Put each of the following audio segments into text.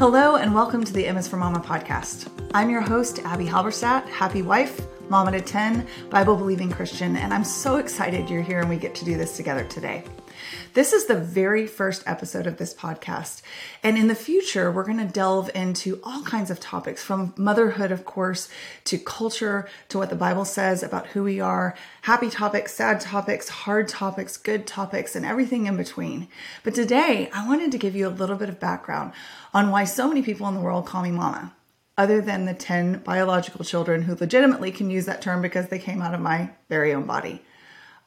Hello, and welcome to the is for Mama podcast. I'm your host, Abbie Halberstadt, happy wife, mama to 10, Bible believing Christian, and I'm so excited you're here and we get to do this together today. This is the very first episode of this podcast. And in the future, we're going to delve into all kinds of topics from motherhood, of course, to culture, to what the Bible says about who we are, happy topics, sad topics, hard topics, good topics, and everything in between. But today, I wanted to give you a little bit of background on why so many people in the world call me mama other than the 10 biological children who legitimately can use that term because they came out of my very own body.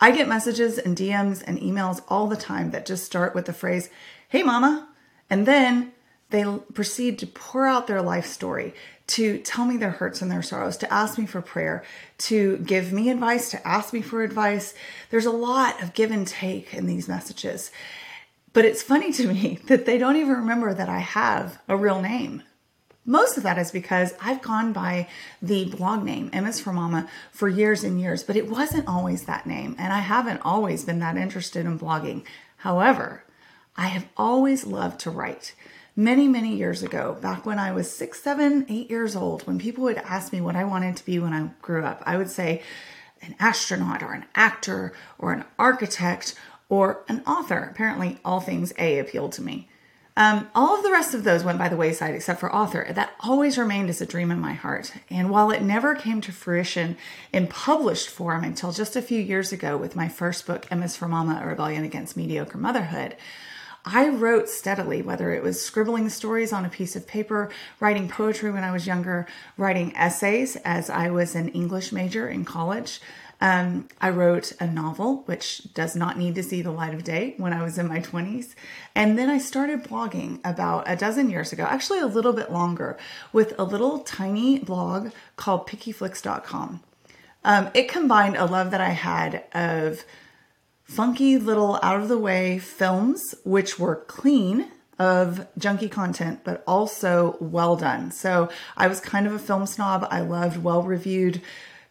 I get messages and DMs and emails all the time that just start with the phrase, Hey, mama. And then they proceed to pour out their life story, to tell me their hurts and their sorrows, to ask me for prayer, to give me advice, to ask me for advice. There's a lot of give and take in these messages. But it's funny to me that they don't even remember that I have a real name. Most of that is because I've gone by the blog name, is for Mama, for years and years, but it wasn't always that name, and I haven't always been that interested in blogging. However, I have always loved to write. Many, many years ago, back when I was six, seven, eight years old, when people would ask me what I wanted to be when I grew up, I would say an astronaut or an actor or an architect or an author. Apparently, all things A appealed to me. Um, all of the rest of those went by the wayside except for author. That always remained as a dream in my heart. And while it never came to fruition in published form until just a few years ago with my first book, is for Mama, A Rebellion Against Mediocre Motherhood, I wrote steadily, whether it was scribbling stories on a piece of paper, writing poetry when I was younger, writing essays as I was an English major in college, um, I wrote a novel, which does not need to see the light of day when I was in my 20s. And then I started blogging about a dozen years ago, actually a little bit longer, with a little tiny blog called pickyflix.com. Um, it combined a love that I had of funky little out of the way films, which were clean of junky content, but also well done. So I was kind of a film snob. I loved well reviewed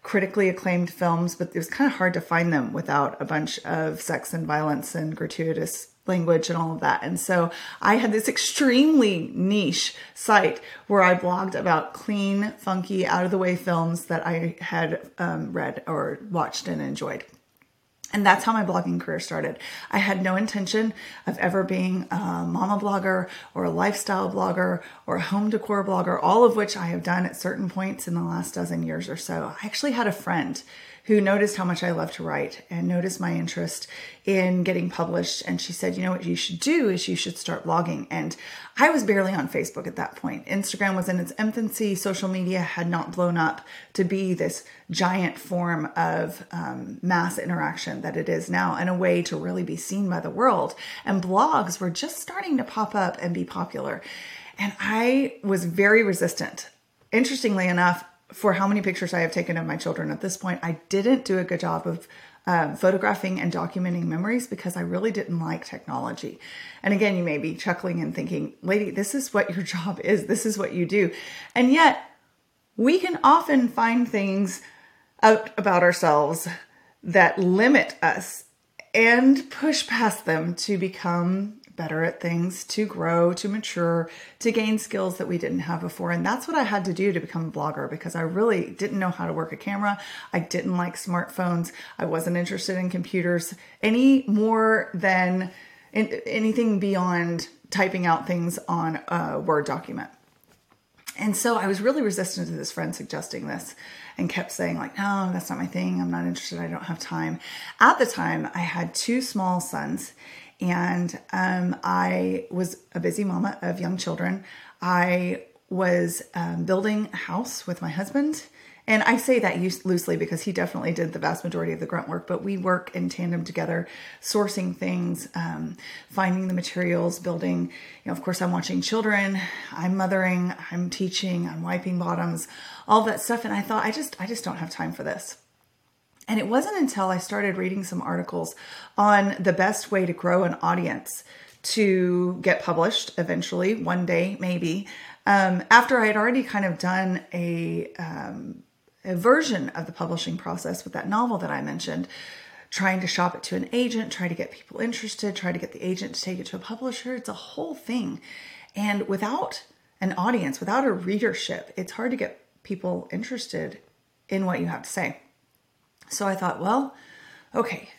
critically acclaimed films, but it was kind of hard to find them without a bunch of sex and violence and gratuitous language and all of that. And so I had this extremely niche site where I blogged about clean, funky, out of the way films that I had um, read or watched and enjoyed. And that's how my blogging career started. I had no intention of ever being a mama blogger or a lifestyle blogger or a home decor blogger, all of which I have done at certain points in the last dozen years or so. I actually had a friend who noticed how much I love to write and noticed my interest in getting published. And she said, you know what you should do is you should start blogging. And I was barely on Facebook at that point. Instagram was in its infancy. Social media had not blown up to be this giant form of um, mass interaction that it is now and a way to really be seen by the world. And blogs were just starting to pop up and be popular. And I was very resistant. Interestingly enough, for how many pictures I have taken of my children at this point, I didn't do a good job of um, photographing and documenting memories because I really didn't like technology. And again, you may be chuckling and thinking, lady, this is what your job is, this is what you do. And yet, we can often find things out about ourselves that limit us and push past them to become better at things, to grow, to mature, to gain skills that we didn't have before. And that's what I had to do to become a blogger because I really didn't know how to work a camera. I didn't like smartphones. I wasn't interested in computers any more than in, anything beyond typing out things on a Word document. And so I was really resistant to this friend suggesting this and kept saying like, no, that's not my thing. I'm not interested. I don't have time. At the time, I had two small sons and um, I was a busy mama of young children. I was um, building a house with my husband. And I say that loosely because he definitely did the vast majority of the grunt work, but we work in tandem together, sourcing things, um, finding the materials, building. You know, of course, I'm watching children, I'm mothering, I'm teaching, I'm wiping bottoms, all that stuff. And I thought, I just, I just don't have time for this. And it wasn't until I started reading some articles on the best way to grow an audience to get published eventually, one day maybe, um, after I had already kind of done a, um, a version of the publishing process with that novel that I mentioned, trying to shop it to an agent, try to get people interested, try to get the agent to take it to a publisher. It's a whole thing. And without an audience, without a readership, it's hard to get people interested in what you have to say. So I thought, well, okay,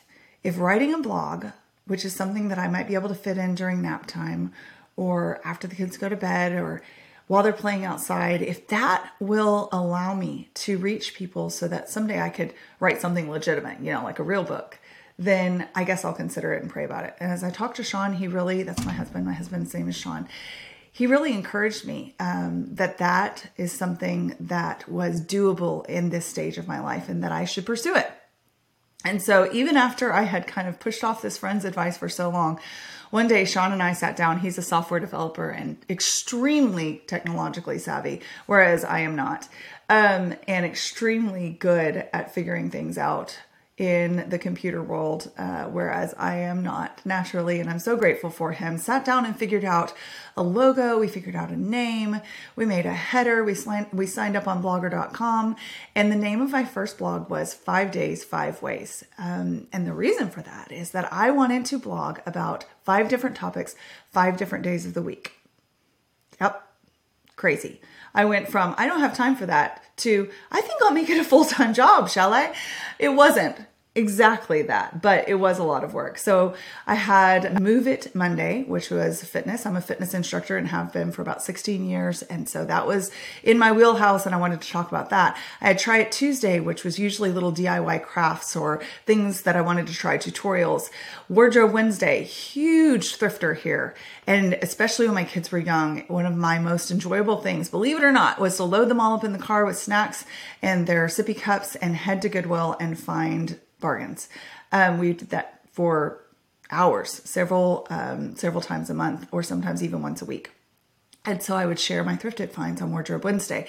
if writing a blog, which is something that I might be able to fit in during nap time or after the kids go to bed or while they're playing outside, if that will allow me to reach people so that someday I could write something legitimate, you know, like a real book, then I guess I'll consider it and pray about it. And as I talked to Sean, he really, that's my husband, my husband's name is Sean. He really encouraged me um, that that is something that was doable in this stage of my life and that I should pursue it. And so, even after I had kind of pushed off this friend's advice for so long, one day Sean and I sat down. He's a software developer and extremely technologically savvy, whereas I am not, um, and extremely good at figuring things out in the computer world, uh, whereas I am not naturally, and I'm so grateful for him. Sat down and figured out a logo, we figured out a name, we made a header, we, signed, we signed up on blogger.com, and the name of my first blog was Five Days, Five Ways. Um, and the reason for that is that I wanted to blog about five different topics, five different days of the week. Yep, crazy. I went from, I don't have time for that, to, I think I'll make it a full time job, shall I? It wasn't exactly that, but it was a lot of work. So I had Move It Monday, which was fitness. I'm a fitness instructor and have been for about 16 years. And so that was in my wheelhouse and I wanted to talk about that. I had Try It Tuesday, which was usually little DIY crafts or things that I wanted to try tutorials. Wardrobe Wednesday, huge thrifter here. And especially when my kids were young, one of my most enjoyable things, believe it or not, was to load them all up in the car with snacks and their sippy cups and head to Goodwill and find bargains. Um, we did that for hours, several um, several times a month, or sometimes even once a week. And so I would share my thrifted finds on Wardrobe Wednesday.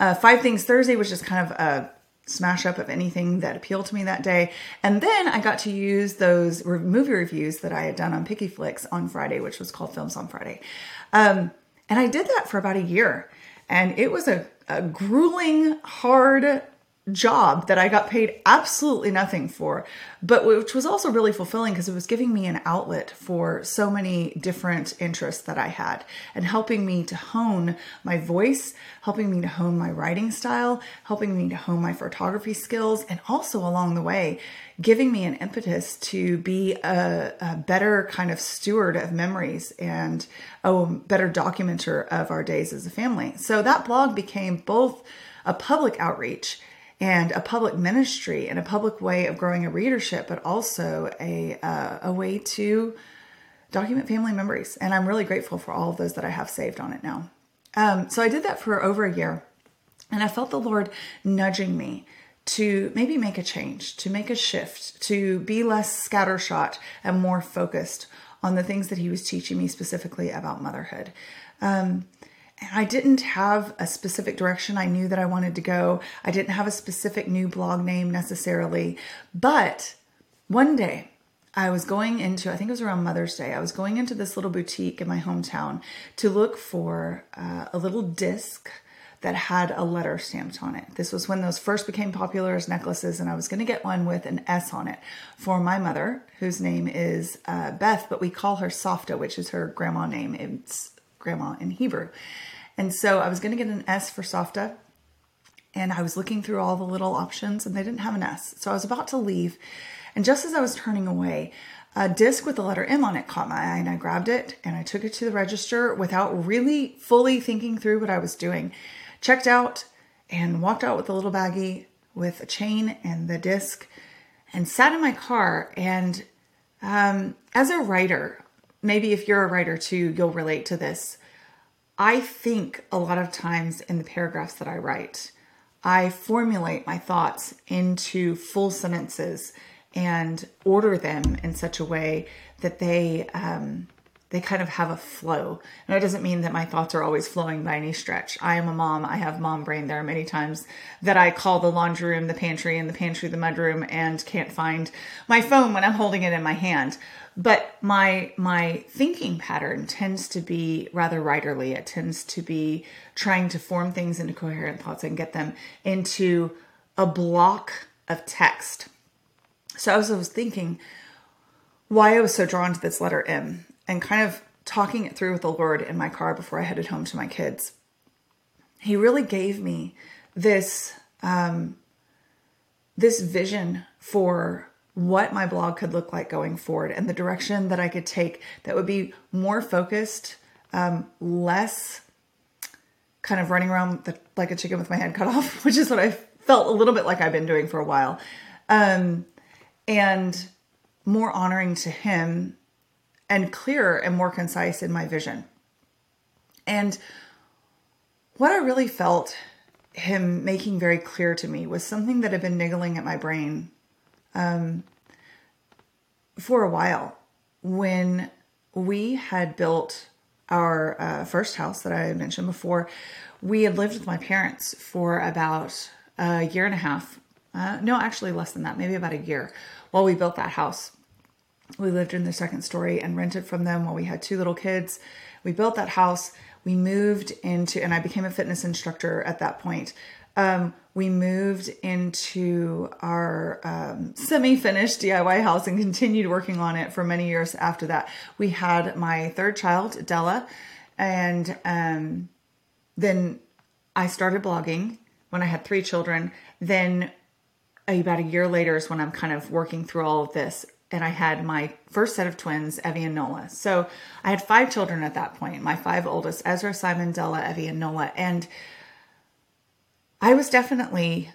Uh, Five Things Thursday was just kind of a smash up of anything that appealed to me that day. And then I got to use those movie reviews that I had done on Picky Flicks on Friday, which was called Films on Friday. Um, and I did that for about a year. And it was a, a grueling, hard job that I got paid absolutely nothing for, but which was also really fulfilling because it was giving me an outlet for so many different interests that I had and helping me to hone my voice, helping me to hone my writing style, helping me to hone my photography skills, and also along the way, giving me an impetus to be a, a better kind of steward of memories and a better documenter of our days as a family. So that blog became both a public outreach and a public ministry and a public way of growing a readership, but also a uh, a way to document family memories. And I'm really grateful for all of those that I have saved on it now. Um, so I did that for over a year, and I felt the Lord nudging me to maybe make a change, to make a shift, to be less scattershot and more focused on the things that He was teaching me specifically about motherhood. Um, I didn't have a specific direction I knew that I wanted to go. I didn't have a specific new blog name necessarily. But one day I was going into, I think it was around Mother's Day, I was going into this little boutique in my hometown to look for uh, a little disc that had a letter stamped on it. This was when those first became popular as necklaces, and I was going to get one with an S on it for my mother, whose name is uh, Beth, but we call her Softa, which is her grandma name. It's grandma in Hebrew. And so I was going to get an S for Softa. And I was looking through all the little options and they didn't have an S. So I was about to leave. And just as I was turning away, a disc with the letter M on it caught my eye and I grabbed it and I took it to the register without really fully thinking through what I was doing. Checked out and walked out with a little baggie with a chain and the disc and sat in my car. And um, as a writer, maybe if you're a writer too, you'll relate to this. I think a lot of times in the paragraphs that I write, I formulate my thoughts into full sentences and order them in such a way that they um, they kind of have a flow. And it doesn't mean that my thoughts are always flowing by any stretch. I am a mom. I have mom brain. There are many times that I call the laundry room the pantry and the pantry the mudroom and can't find my phone when I'm holding it in my hand. But my my thinking pattern tends to be rather writerly. It tends to be trying to form things into coherent thoughts and get them into a block of text. So as I was thinking why I was so drawn to this letter M and kind of talking it through with the Lord in my car before I headed home to my kids, He really gave me this um, this vision for what my blog could look like going forward and the direction that I could take that would be more focused, um, less kind of running around the, like a chicken with my head cut off, which is what I felt a little bit like I've been doing for a while, um, and more honoring to Him and clearer and more concise in my vision. And what I really felt him making very clear to me was something that had been niggling at my brain um, for a while. When we had built our uh, first house that I mentioned before, we had lived with my parents for about a year and a half. Uh, no, actually less than that, maybe about a year while we built that house. We lived in the second story and rented from them while we had two little kids. We built that house we moved into, and I became a fitness instructor at that point. Um, we moved into our um, semi finished DIY house and continued working on it for many years after that. We had my third child, Della, and um, then I started blogging when I had three children. Then about a year later is when I'm kind of working through all of this and I had my first set of twins, Evie and Nola. So I had five children at that point. My five oldest, Ezra, Simon, Della, Evie, and Nola. And I was definitely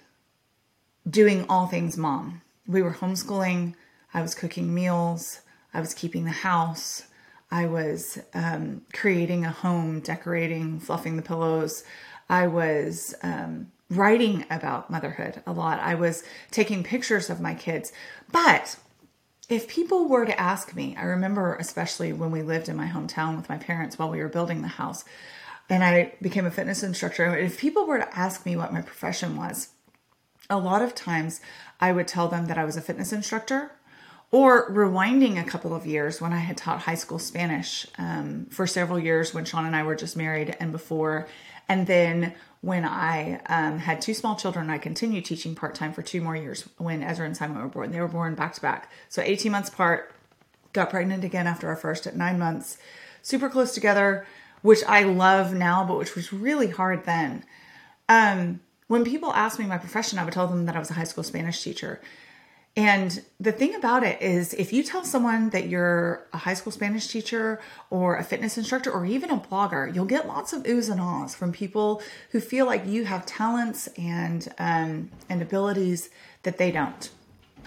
doing all things mom. We were homeschooling. I was cooking meals. I was keeping the house. I was um, creating a home, decorating, fluffing the pillows. I was um, writing about motherhood a lot. I was taking pictures of my kids. But if people were to ask me, I remember especially when we lived in my hometown with my parents while we were building the house, and I became a fitness instructor. If people were to ask me what my profession was, a lot of times I would tell them that I was a fitness instructor. Or rewinding a couple of years when I had taught high school Spanish um, for several years when Sean and I were just married and before. And then when I um, had two small children, I continued teaching part time for two more years when Ezra and Simon were born. They were born back to back. So 18 months apart, got pregnant again after our first at nine months, super close together, which I love now, but which was really hard then. Um, when people asked me my profession, I would tell them that I was a high school Spanish teacher. And the thing about it is, if you tell someone that you're a high school Spanish teacher or a fitness instructor or even a blogger, you'll get lots of oohs and ahs from people who feel like you have talents and um, and abilities that they don't.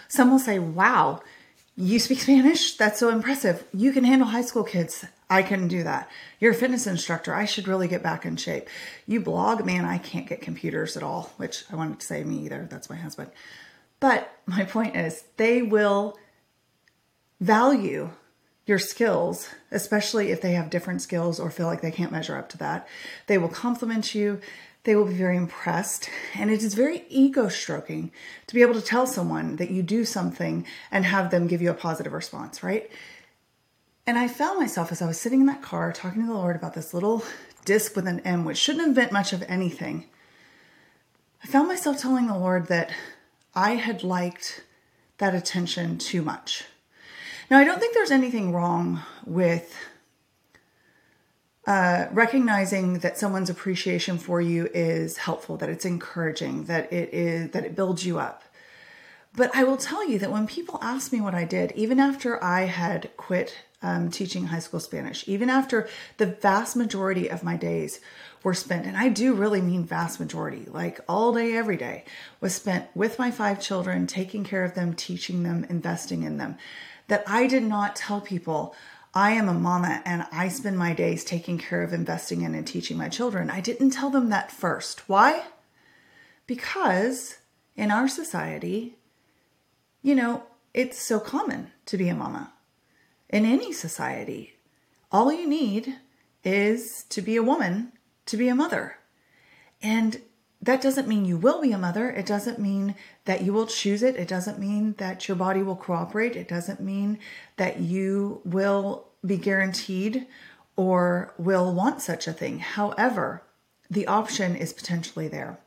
Some will say, "Wow, you speak Spanish? That's so impressive. You can handle high school kids. I couldn't do that. You're a fitness instructor. I should really get back in shape. You blog, man, I can't get computers at all." Which I wanted to say me either. That's my husband. But my point is, they will value your skills, especially if they have different skills or feel like they can't measure up to that. They will compliment you. They will be very impressed. And it is very ego stroking to be able to tell someone that you do something and have them give you a positive response, right? And I found myself as I was sitting in that car talking to the Lord about this little disc with an M, which shouldn't meant much of anything. I found myself telling the Lord that I had liked that attention too much. Now, I don't think there's anything wrong with uh, recognizing that someone's appreciation for you is helpful, that it's encouraging, that it is that it builds you up. But I will tell you that when people ask me what I did, even after I had quit um, teaching high school Spanish, even after the vast majority of my days were spent, and I do really mean vast majority, like all day, every day, was spent with my five children, taking care of them, teaching them, investing in them. That I did not tell people, I am a mama and I spend my days taking care of investing in and teaching my children. I didn't tell them that first. Why? Because in our society, you know, it's so common to be a mama. In any society, all you need is to be a woman to be a mother. And that doesn't mean you will be a mother. It doesn't mean that you will choose it. It doesn't mean that your body will cooperate. It doesn't mean that you will be guaranteed or will want such a thing. However, the option is potentially there.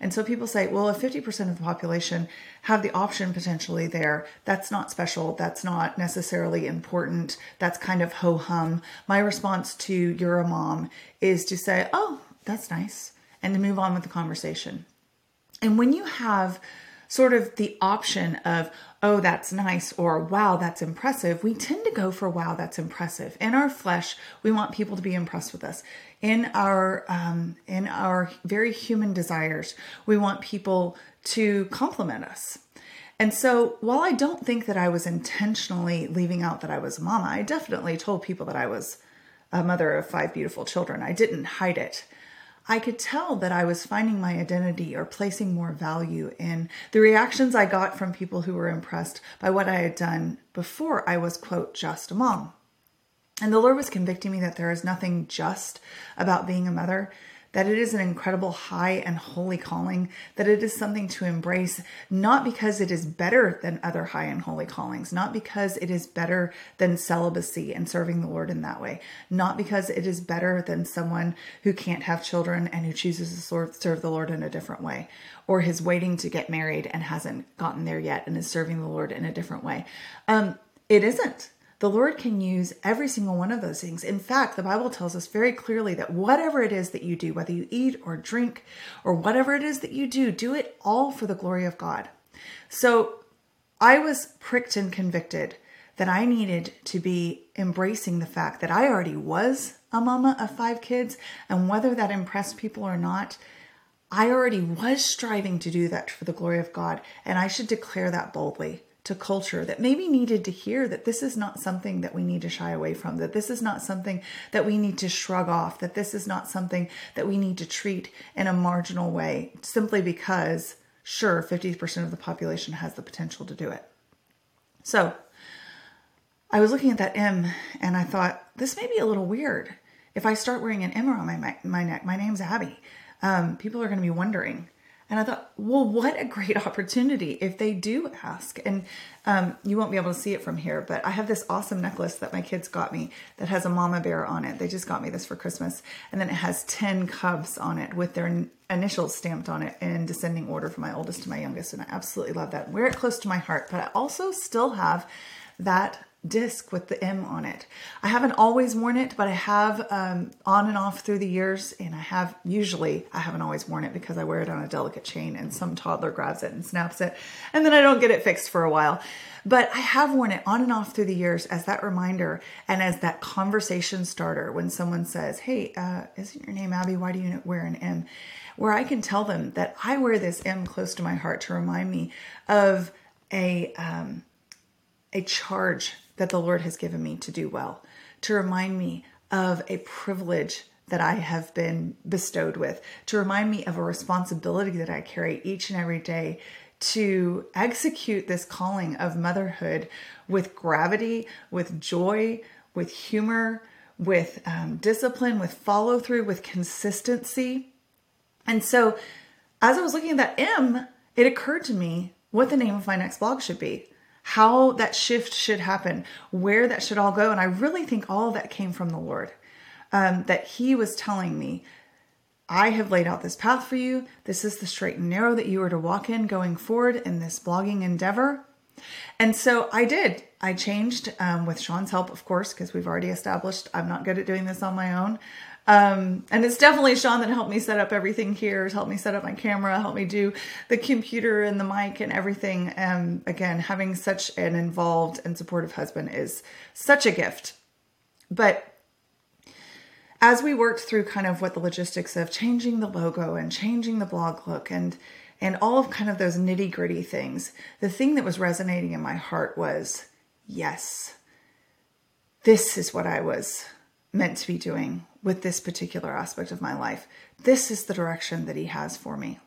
And so people say, well, if 50% of the population have the option potentially there, that's not special. That's not necessarily important. That's kind of ho hum. My response to you're a mom is to say, oh, that's nice, and to move on with the conversation. And when you have sort of the option of, oh, that's nice, or wow, that's impressive, we tend to go for wow, that's impressive. In our flesh, we want people to be impressed with us. In our um, in our very human desires, we want people to compliment us. And so, while I don't think that I was intentionally leaving out that I was a mama, I definitely told people that I was a mother of five beautiful children. I didn't hide it. I could tell that I was finding my identity or placing more value in the reactions I got from people who were impressed by what I had done before I was, quote, just a mom. And the Lord was convicting me that there is nothing just about being a mother that it is an incredible high and holy calling, that it is something to embrace, not because it is better than other high and holy callings, not because it is better than celibacy and serving the Lord in that way, not because it is better than someone who can't have children and who chooses to serve the Lord in a different way, or is waiting to get married and hasn't gotten there yet and is serving the Lord in a different way. Um, it isn't. The Lord can use every single one of those things. In fact, the Bible tells us very clearly that whatever it is that you do, whether you eat or drink or whatever it is that you do, do it all for the glory of God. So I was pricked and convicted that I needed to be embracing the fact that I already was a mama of five kids, and whether that impressed people or not, I already was striving to do that for the glory of God, and I should declare that boldly to culture that maybe needed to hear that this is not something that we need to shy away from, that this is not something that we need to shrug off, that this is not something that we need to treat in a marginal way simply because, sure, 50% of the population has the potential to do it. So I was looking at that M and I thought, this may be a little weird. If I start wearing an M around my, my neck, my name's Abbie. Um, people are going to be wondering and I thought, well, what a great opportunity if they do ask. And um, you won't be able to see it from here, but I have this awesome necklace that my kids got me that has a mama bear on it. They just got me this for Christmas. And then it has 10 cubs on it with their initials stamped on it in descending order from my oldest to my youngest. And I absolutely love that. Wear it close to my heart. But I also still have that disc with the M on it. I haven't always worn it, but I have um, on and off through the years, and I have usually I haven't always worn it because I wear it on a delicate chain, and some toddler grabs it and snaps it, and then I don't get it fixed for a while. But I have worn it on and off through the years as that reminder and as that conversation starter when someone says, "Hey, uh, isn't your name Abbie? Why do you wear an M?" Where I can tell them that I wear this M close to my heart to remind me of a um, a charge that the Lord has given me to do well, to remind me of a privilege that I have been bestowed with, to remind me of a responsibility that I carry each and every day to execute this calling of motherhood with gravity, with joy, with humor, with um, discipline, with follow through, with consistency. And so, as I was looking at that M, it occurred to me what the name of my next blog should be how that shift should happen, where that should all go. And I really think all of that came from the Lord. Um, that He was telling me, I have laid out this path for you. This is the straight and narrow that you are to walk in going forward in this blogging endeavor. And so I did. I changed um, with Sean's help, of course, because we've already established I'm not good at doing this on my own. Um, and it's definitely Sean that helped me set up everything here, helped me set up my camera, helped me do the computer and the mic and everything. And again, having such an involved and supportive husband is such a gift. But as we worked through kind of what the logistics of changing the logo and changing the blog look and and all of kind of those nitty gritty things, the thing that was resonating in my heart was yes, this is what I was meant to be doing with this particular aspect of my life. This is the direction that He has for me.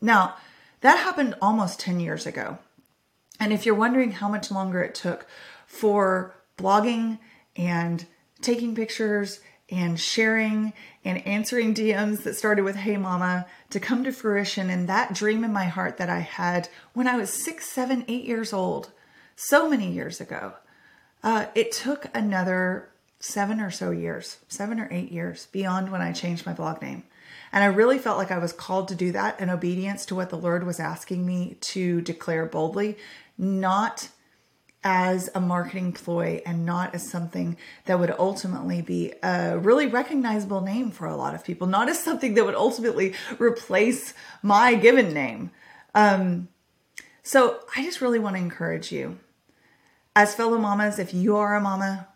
Now, that happened almost 10 years ago. And if you're wondering how much longer it took for blogging and taking pictures and sharing and answering DMs that started with Hey Mama to come to fruition and that dream in my heart that I had when I was six, seven, eight years old, so many years ago. Uh, it took another seven or so years, seven or eight years beyond when I changed my blog name. And I really felt like I was called to do that in obedience to what the Lord was asking me to declare boldly, not as a marketing ploy and not as something that would ultimately be a really recognizable name for a lot of people, not as something that would ultimately replace my given name. Um, so I just really want to encourage you, as fellow mamas, if you are a mama,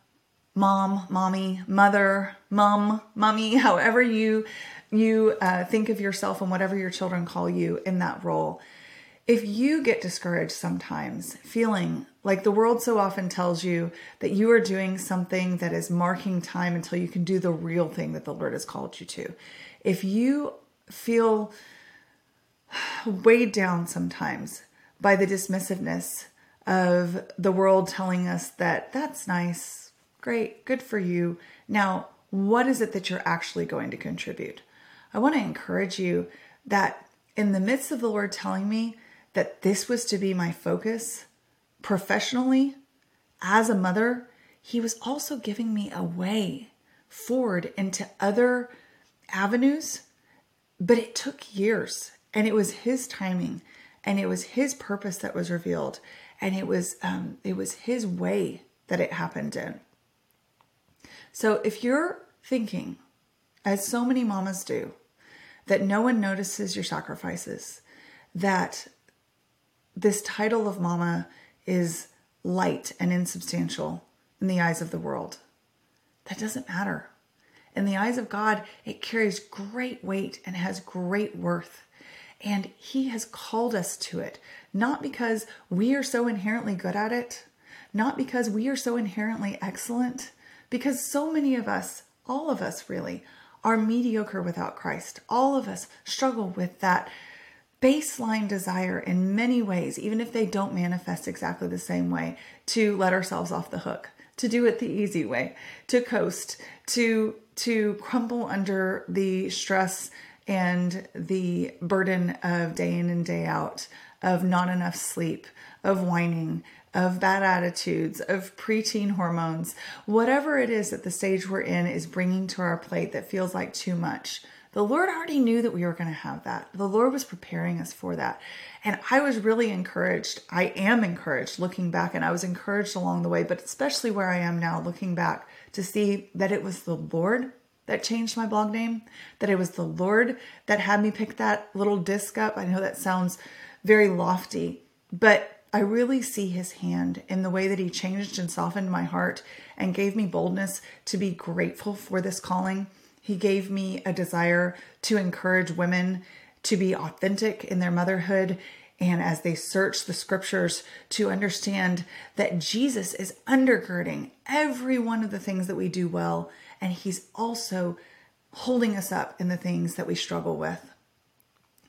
mom, mommy, mother, mom, mummy, however you you uh, think of yourself and whatever your children call you in that role. If you get discouraged sometimes, feeling like the world so often tells you that you are doing something that is marking time until you can do the real thing that the Lord has called you to, if you feel weighed down sometimes by the dismissiveness of the world telling us that that's nice, great, good for you. Now, what is it that you're actually going to contribute? I want to encourage you that in the midst of the Lord telling me that this was to be my focus professionally as a mother, He was also giving me a way forward into other avenues. But it took years and it was His timing and it was His purpose that was revealed and it was um, it was His way that it happened in. So if you're thinking, as so many mamas do, that no one notices your sacrifices, that this title of mama is light and insubstantial in the eyes of the world. That doesn't matter. In the eyes of God, it carries great weight and has great worth. And He has called us to it, not because we are so inherently good at it, not because we are so inherently excellent, because so many of us, all of us really, are mediocre without Christ. All of us struggle with that baseline desire in many ways, even if they don't manifest exactly the same way, to let ourselves off the hook, to do it the easy way, to coast, to to crumble under the stress and the burden of day in and day out, of not enough sleep, of whining, of bad attitudes, of preteen hormones, whatever it is that the stage we're in is bringing to our plate that feels like too much. The Lord already knew that we were going to have that. The Lord was preparing us for that. And I was really encouraged. I am encouraged looking back, and I was encouraged along the way, but especially where I am now looking back to see that it was the Lord that changed my blog name, that it was the Lord that had me pick that little disc up. I know that sounds very lofty, but I really see his hand in the way that he changed and softened my heart and gave me boldness to be grateful for this calling. He gave me a desire to encourage women to be authentic in their motherhood and as they search the scriptures to understand that Jesus is undergirding every one of the things that we do well, and he's also holding us up in the things that we struggle with.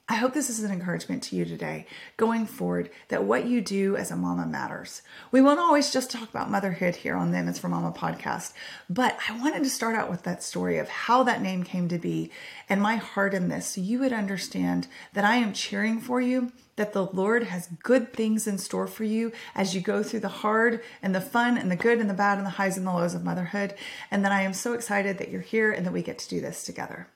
I hope this is an encouragement to you today going forward that what you do as a mama matters. We won't always just talk about motherhood here on the It's for Mama podcast, but I wanted to start out with that story of how that name came to be and my heart in this so you would understand that I am cheering for you, that the Lord has good things in store for you as you go through the hard and the fun and the good and the bad and the highs and the lows of motherhood, and that I am so excited that you're here and that we get to do this together.